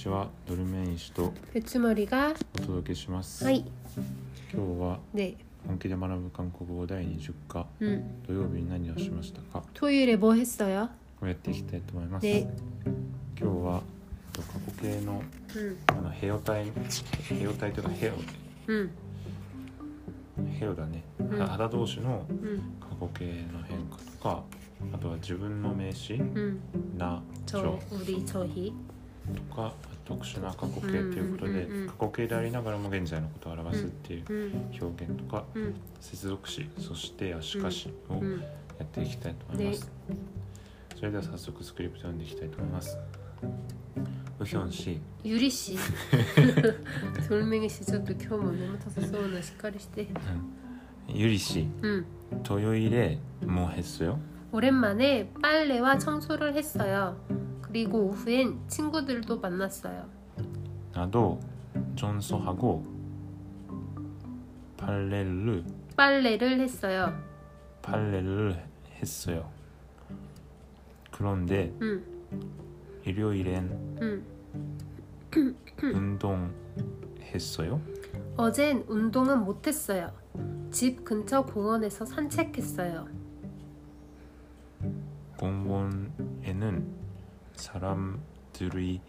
ちはドルメイン氏と 배추머리가 お届けします、 하이 今日は 네 本気で学ぶ韓国語第20課 음. 土曜日に何をしましたか 토요일에 뭐 했어요? をやっていきたいと思います、 네 今日はえっと過去形の 음. あのヘオ体ヘオ体というかヘオ 음. ヘオだね、ん肌同士の 음. 過去形の変化とかあとは自分の名詞 음. な 저 우리 저희 とか 特殊な過去形ということで、うんうんうんうん過去形でありながらも現在のことを表すっていう 음. 表現とか、 음. 接続詞そして足かしを 음. やっていきたいと思います、それでは早速スクリプト読んでいきたいと思いますウヒョン氏 유리 씨 돌멩이 씨 저도 겸 너무 타서 쏘나 시까리 시대 ユリ氏 음. トヨイレも했어요 오랜만에 빨래와 청소를 했어요. 그리고 오후엔 친구들도 만났어요. 나도 전소하고 빨래를 빨래를 했어요. 빨래를 했어요. 그런데 음. 일요일엔 음. 운동했어요? 어젠 운동은 못했어요. 집 근처 공원에서 산책했어요. 공원에는 사람들이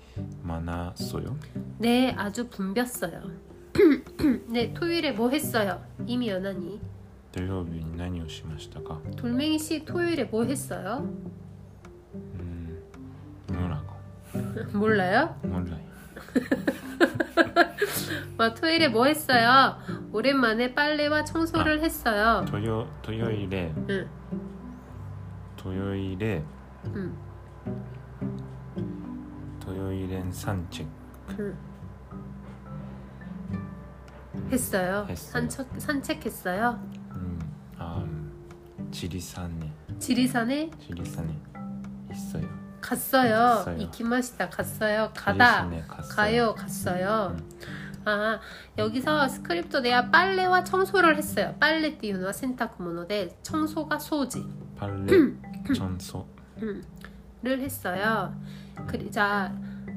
많았어요? 네, 아주 붐볐어요. 네, 토요일에 뭐 했어요? 이미 연하니. 토요일 나니 오시마시다가. 돌멩이 씨 토요일에 뭐 했어요? 음, 뭐라고? 몰라요? 몰라요. 뭐 토요일에 뭐 했어요? 오랜만에 빨래와 청소를 아, 했어요. 토요 토요일에. 응. 토요일에. 응. 토요일엔 산책 응. 했어요. 했어요. 산책, 산책했어요. 음, 아, 지리산에 지리산에 지리산에 있어요. 갔어요. 갔어요. 이키마시다 갔어요. 가다. 가요 갔어요. 음. 아 여기서 스크립트 내야 빨래와 청소를 했어요. 빨래 띄우는 센타쿠모노데 청소가 소지. 빨래 전소 를 했어요. 그리 자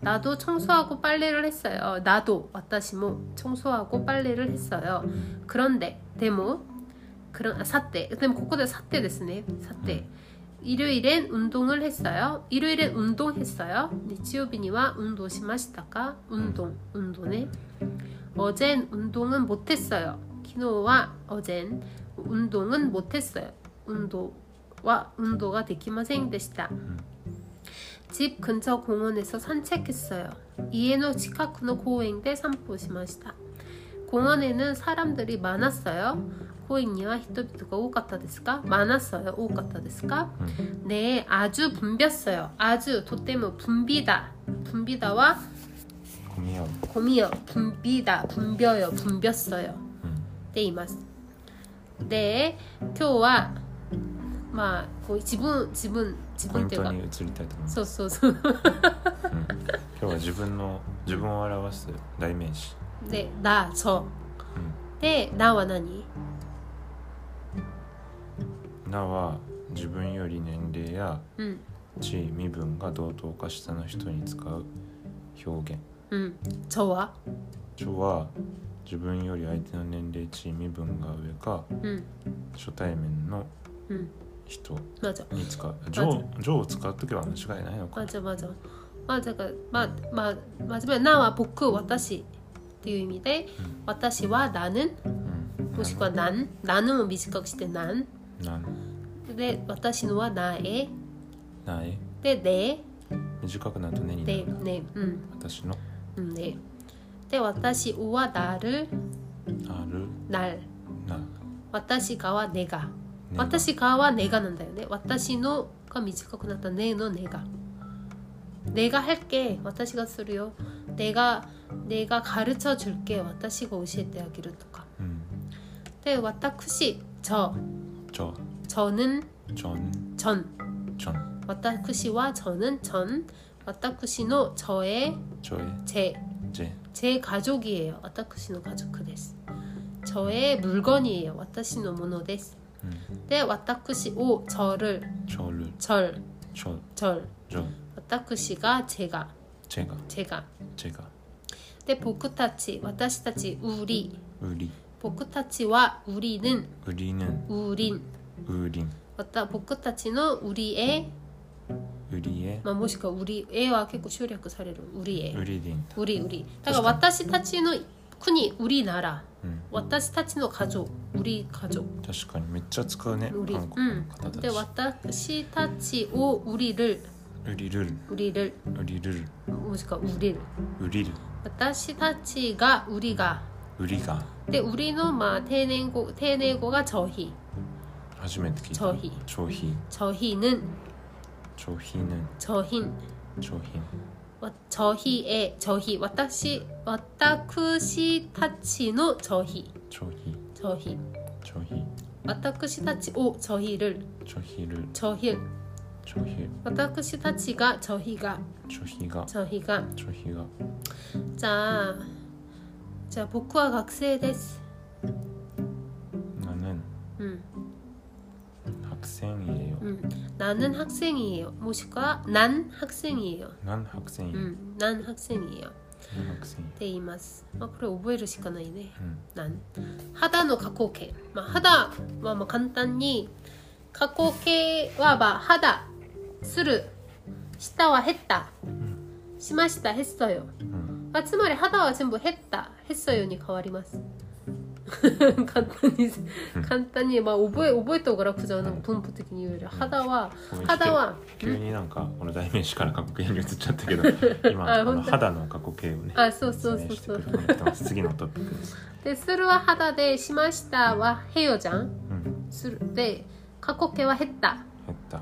나도 청소하고 빨래를 했어요. 나도 와타시모 청소하고 빨래를 했어요. 그런데 데모 그런 아, 사때 그다음 곳곳에 사때 됐으네. 사때 일요일엔 운동을 했어요. 일요일엔 운동했어요. 니치오비니와 운동시마시다가 운동 운동네. 어젠 운동은 못했어요. 키노와 어젠 운동은 못했어요. 운동와 운동가 되기만 생겼다. 집 근처 공원에서 산책했어요. 이에노 치카쿠노 고행대 산보시마시다. 공원에는 사람들이 많았어요. 고행니와 히토비토가 오갔다 데스까? 많았어요. 오갔다 데스까? うん 네, 아주 붐볐어요. 아주 도때모 붐비다. 붐비다와 ゴミを 곰이요. 붐비다. 붐벼요. 붐볐어요. うんって言います。で、今日は まあこう自分自分自分っていうかりたいと思いますそうそうそう。うん今日は自分の自分を表す代名詞で、な、そう。うで、なは何？んなは自分より年齢やうん地位身分が同等か下の人に使う表現うん。저は？ちょは自分より相手の年齢地位身分が上かうん初対面のうん。人 맞아 に使うジョージョーを使う時は間違いないのか 맞아 맞아. 맞아 그まま마지막에 나와 보크 와타시 っていう意味で、私は 나는 うんもしくは 난, 나는 を短くして 난 なんで私のは 나의 ないで 내 短くなるとねにな 내 る 내 음. 私の 음, 네. 네, 私 우와 나를 ある 날 な 와타시가와 내가 ね 와 타시가와 내가 난다요ね 와타시노가 短くなった 내노 내가 내가 할게 와타시가 쓰르요 내가 내가 가르쳐 줄게 와타시가 教えてあげるとか で私저 저 저는 전 전 전私は 저는 전私の 저의 저의 제 제 제 가족이에요. 私の 가족 です. 저의 물건이에요. 私のものです. 음, 네, 私を 저를 저를 절 저 절. 저 私が 제가 제가 제가. 제가 네, 僕たち私たち 우리 우리 僕たちは 우리는 우리는 우린 우린 また僕たちの 우리의 우리의 まあ、もしくは 우리의 は結構省略される 우리의 우리린 우리 우리 だから私たちの 国 우리나라 음, 私たちの家族 우리 가족 確かにめっちゃ使うね 우리 韓国の方 음. た 근데 ち 私たちを 우리를 우리를 우리를 우리를 もしくは 우리를 우리를 私たちが 우리가 우리가 데 우리는 まあ丁寧語丁寧語が 저희 初めて聞いた 저희 商品 저희는 商品는 저힌 商品 와- 저희의 저희 와타시 와타쿠시 타치노 저희. 저희. 저희. 저희. 와타쿠시 타치 오 저희를. 저희를. 저희 저희 와타쿠시 타치가 저희가. 저희가. 저희가. 저희가. 자, 자 복구와 각세 데스. 나는 음. 학생이에요 음. 나는 학생이에요. もしくは난 학생이에요. 난 학생이에요 음, 난 학생이에요. 난 학생이에요 って言います。まあ、これ覚えるしかないね。 음, なん肌の加工形。まあ、肌はまあ簡単に加工形はまあ肌する下は減ったしました했어요 음. まあ、つまり肌は全部減った했어요に変わります 簡単に簡単に、まあ、覚え覚えた方が楽じゃん。なん。かトンプ的に言うより。肌は肌は急になんかこの代名詞から過去形に移っちゃったけど 今この肌の過去形をねあそうそうそうそう。次のトックです。るは肌でしましたはへよじゃん、する。で過去形は減った。減った。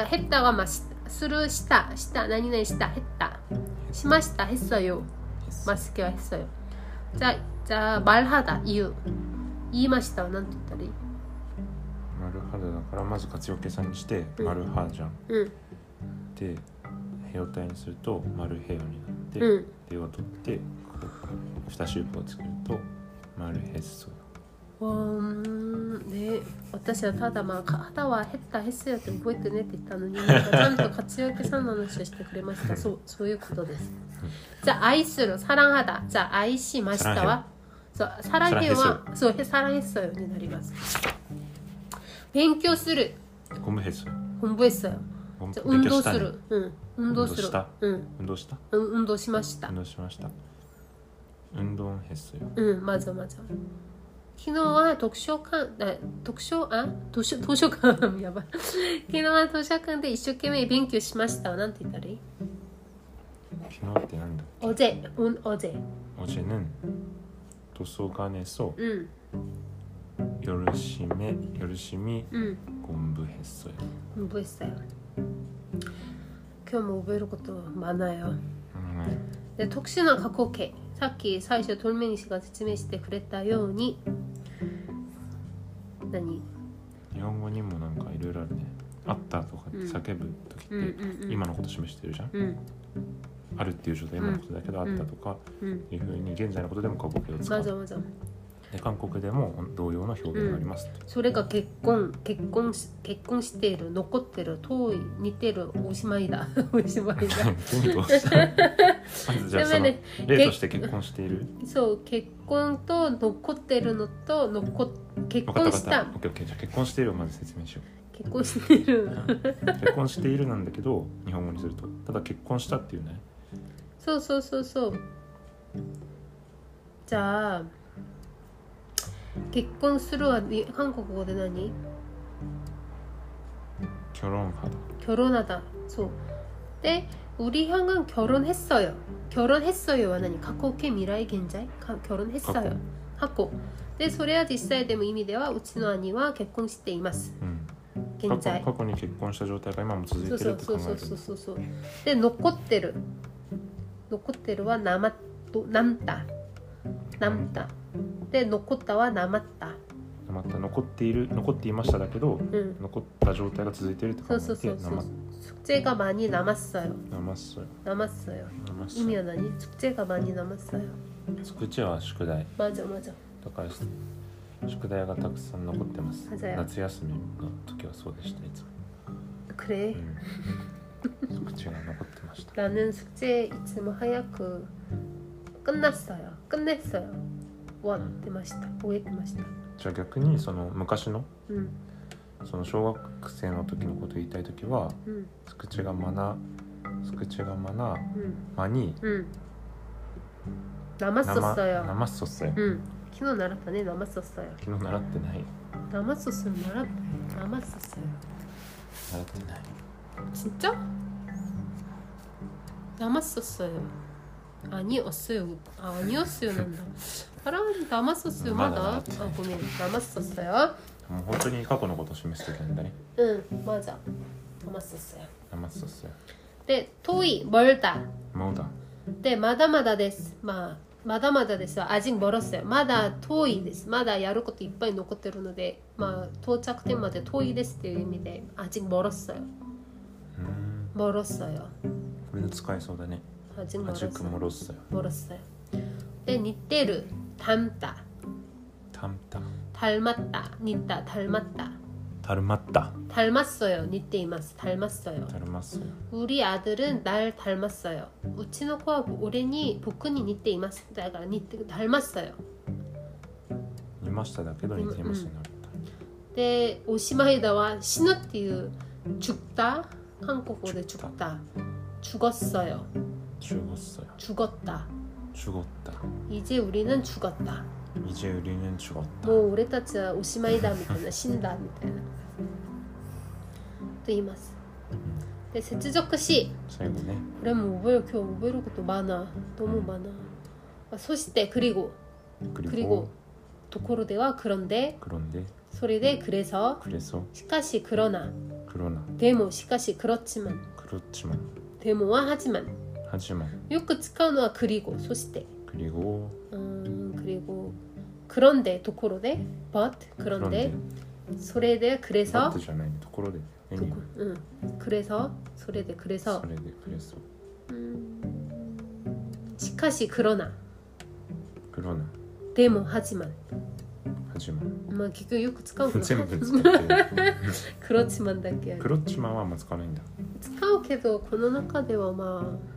あ減ったはまあしするしたした何々した減った。しましたへっさよ。マスケはへっさよ。じゃあじゃあ말하다言う言いましたは何て言ったらいい丸肌だからまず活用計算にしてうん丸肌じゃんうんでヘオ体にすると丸ヘオになって、うん手を取ってこう2シュープを作ると丸ヘッソわーん ね私はただまあか肌は減った減ったよって覚えてねって言ったのになんかちゃんと活用計算の話をしてくれましたそうそういうことですじゃあ愛するサラン肌じゃあ愛しましたはそうサランヘはそうへサランヘッソよになります勉強するゴムヘッソ本部へっそよゴムじゃあ運動すねるうん運動する運動したうん運動したうん運動しました運動しました運動ヘッソようん、맞아、 맞아。 昨日は読書館、あ読書、あ図書、図書館、やばい。昨日は図書館で一生懸命勉強しました。なんて言ったらいい昨日ってなんだ 어제、 うん、어제。 어제는 도서관에서 うん、 열심히 열심히 うん、 공부했어요. 공부했어요。今日も覚えること많아요。 음, で特殊な過去形。さっき最初トルメニ氏が説明してくれたように、 何日本語にもなんかいろいろあるね。あったとかって叫ぶ時って、今のこと示してるじゃん？うん、あるっていう状態今のことだけど、うんあったとかうん。いうふうに現在のことでも過去形を使맞う。で韓国でも同様の表現があります、うん、それが結婚結婚し結婚している残ってる遠い似てるおしまいだ。おしまいだ。じゃあそ例として結婚している？そう結婚と残ってるのと残結婚した。オじゃ結婚しているをまず説明しよう。結婚している。結婚しているなんだけど日本語にすると。ただ結婚したっていうね。そうそうそうそう。じゃあ結婚するはに韓国語で何 결혼하다 결혼하다. 소. 네, 우리 형은 결혼했어요. 결혼했어요. 하나니 가코케 미라이 겐자이 가- 결혼했어요. 하고. 네, 소리야 디사이 데모 의미 대와 우치노 아니와 결혼しています.うん過去 겐자이. 過去に結婚した状態が今も続いてるって考えるそうそうそうそうそうで残ってる残ってるは生と남다 남다 で残ったは生ったまた残っている残っていましただけどうん残った状態が続いているって考そうえてそうそうそう 남았 숙제가 많이 남았어요 남았어요 남았어요 남았어요 의미가 나니? 숙제가 많이 남았어요 宿題は宿題 맞아 맞아 だから宿題がたくさん残ってます맞아요 夏休みの時はそうでしたいつも、 그래 うん、宿題が残ってました 나는 숙제 있으면 하얗고 끝났어요 끝냈어요 終わってました、終えてましたじゃあ逆にその昔の、うん、その小学生の時のこと言いたい時は、うん、つくちがまなつくちがまな、うん、まに、うんなまっそっさよ。なまっそっさよ。うん。昨日習ったね、なまっそっさよ。昨日習ってない。なまっそっさよ、習ったよ。なまっそっさよ。習ってない。ちっちゃ？なソっそっさよ。あにおっすよ。あにおっすよなんだ。알아 남았었어요 맞아, 마다 맞아. 아 고민 남았었어요 もう本当に過去のことを示してるんだね 응 맞아 남았었어요 生っそっそよ 네 토이 멀다 もうだ 네 마다마다 데스 마 마다마다 데스 아직 멀었어요 마다 토이 데스 마다 야를 것도 이빨이残ってる ので 마 도착点まで 토이 데스 っていう意味で 아직 멀었어요 うーん 멀었어요 これで使えそうだね 아직 アジック 멀었어요 モロッサよ 멀었어요 네 니테르 닮다 タンタ 닮았다 니다 닮았다 タルマッタ 닮았어요 니테이마스 닮았어요 タルマッソよ 우리 아들은 날 닮았어요 우치노코와 오레니 복근이 니테이마스 내가 니테 닮았어요 見ましただけど似ていますね 네 오시마에다와 신우띠유 죽다 한국어로 죽다. 죽다 죽었어요 中国っそよ 죽었다 中った 이제 우리는 죽었다 イジェウリネンチュゴッタ 뭐 우리たちは 오시마이다 みたいな 신다 みたいなと言いますで接続詞最後ねこれも覚える今日覚えること많아 너무 많아 아, そして 그리고 クリ 그리고ところでは 그런데 クロンで 소리대 그래서 クレソ 시카시 그러나 クロナ 데모 시카시 그렇지만 クロッチマン 데모와 하지만 ハジマン 요크 使うのは 그리고 そして クリゴ 음 그리고 그런데 ところで but クロン 그런데 で 소리대 バ 그래서 ットじゃないところでエニ 도, 응 그래서 소리대 그래서 それでクレソ 음, 시카시 그러나 クロナ 데모 하지만 ハジマン 뭐 기교 요크 使う 全部使ってる 그렇지만 だけクロッチマンはあんま使わないんだ使うけどこの中ではまあ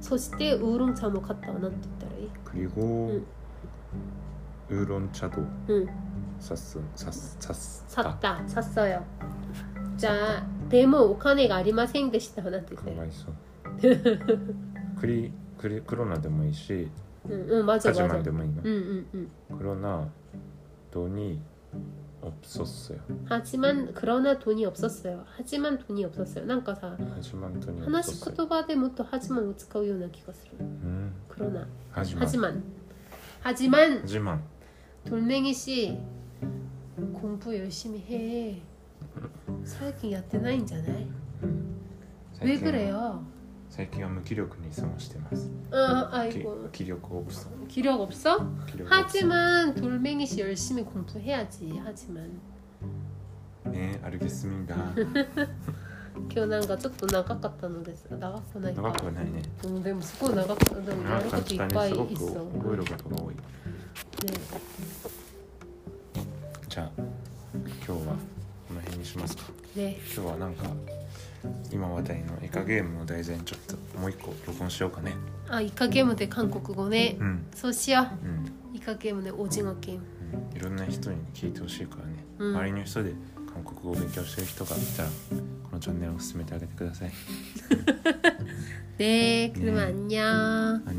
そしてウーロン茶も買ったわなんて言ったらいいクリゴうんウーロン茶道うんサッスサッサッサ 샀다 샀어요 자 데모 お金がありませんでしたなんて言ってかわいそうクリクリクロナでもいいしうんうん맞아 ハジマ 맞아 ンでもいいのうんうんうんクロナドに オプソッソよ 하지만 그러나 돈이 없었어요 하지만 돈이 없었어요 なんかさハジマンドにオプソッ話しソよ言葉でもっとハジマンを使うような気がするうんクロナハジマン 하지만 하지만 ハジマン 돌멩이 씨 공부 열심히 해最近やってないんじゃない最 왜 近は 그래요 最近は無気力に探してます 아 気 아이고 気力オプソ 기력 없어? 気力オプソ 하지만 돌멩이 씨 열심히 공부해야지 하지만 ねアルゲスミンだ 今日なんかちょっと長かったのです長くないか長くはないねうんでもすごい長かったでもやなんかることいっねぱいすごくいっそう覚えることが多いねじゃあ今日は この辺にします。か今日はなんか今話題のイカゲームの題材にちょっともう一個録音しようかね。あイカゲームで韓国語ね、うん、そうしよう、うん、イカゲームでオジのゲーム、うん、いろんな人に聞いてほしいからね、周りの人で韓国語を勉強してる人がいたらこのチャンネルを進めてあげてください。ねえ、ね、ニャー。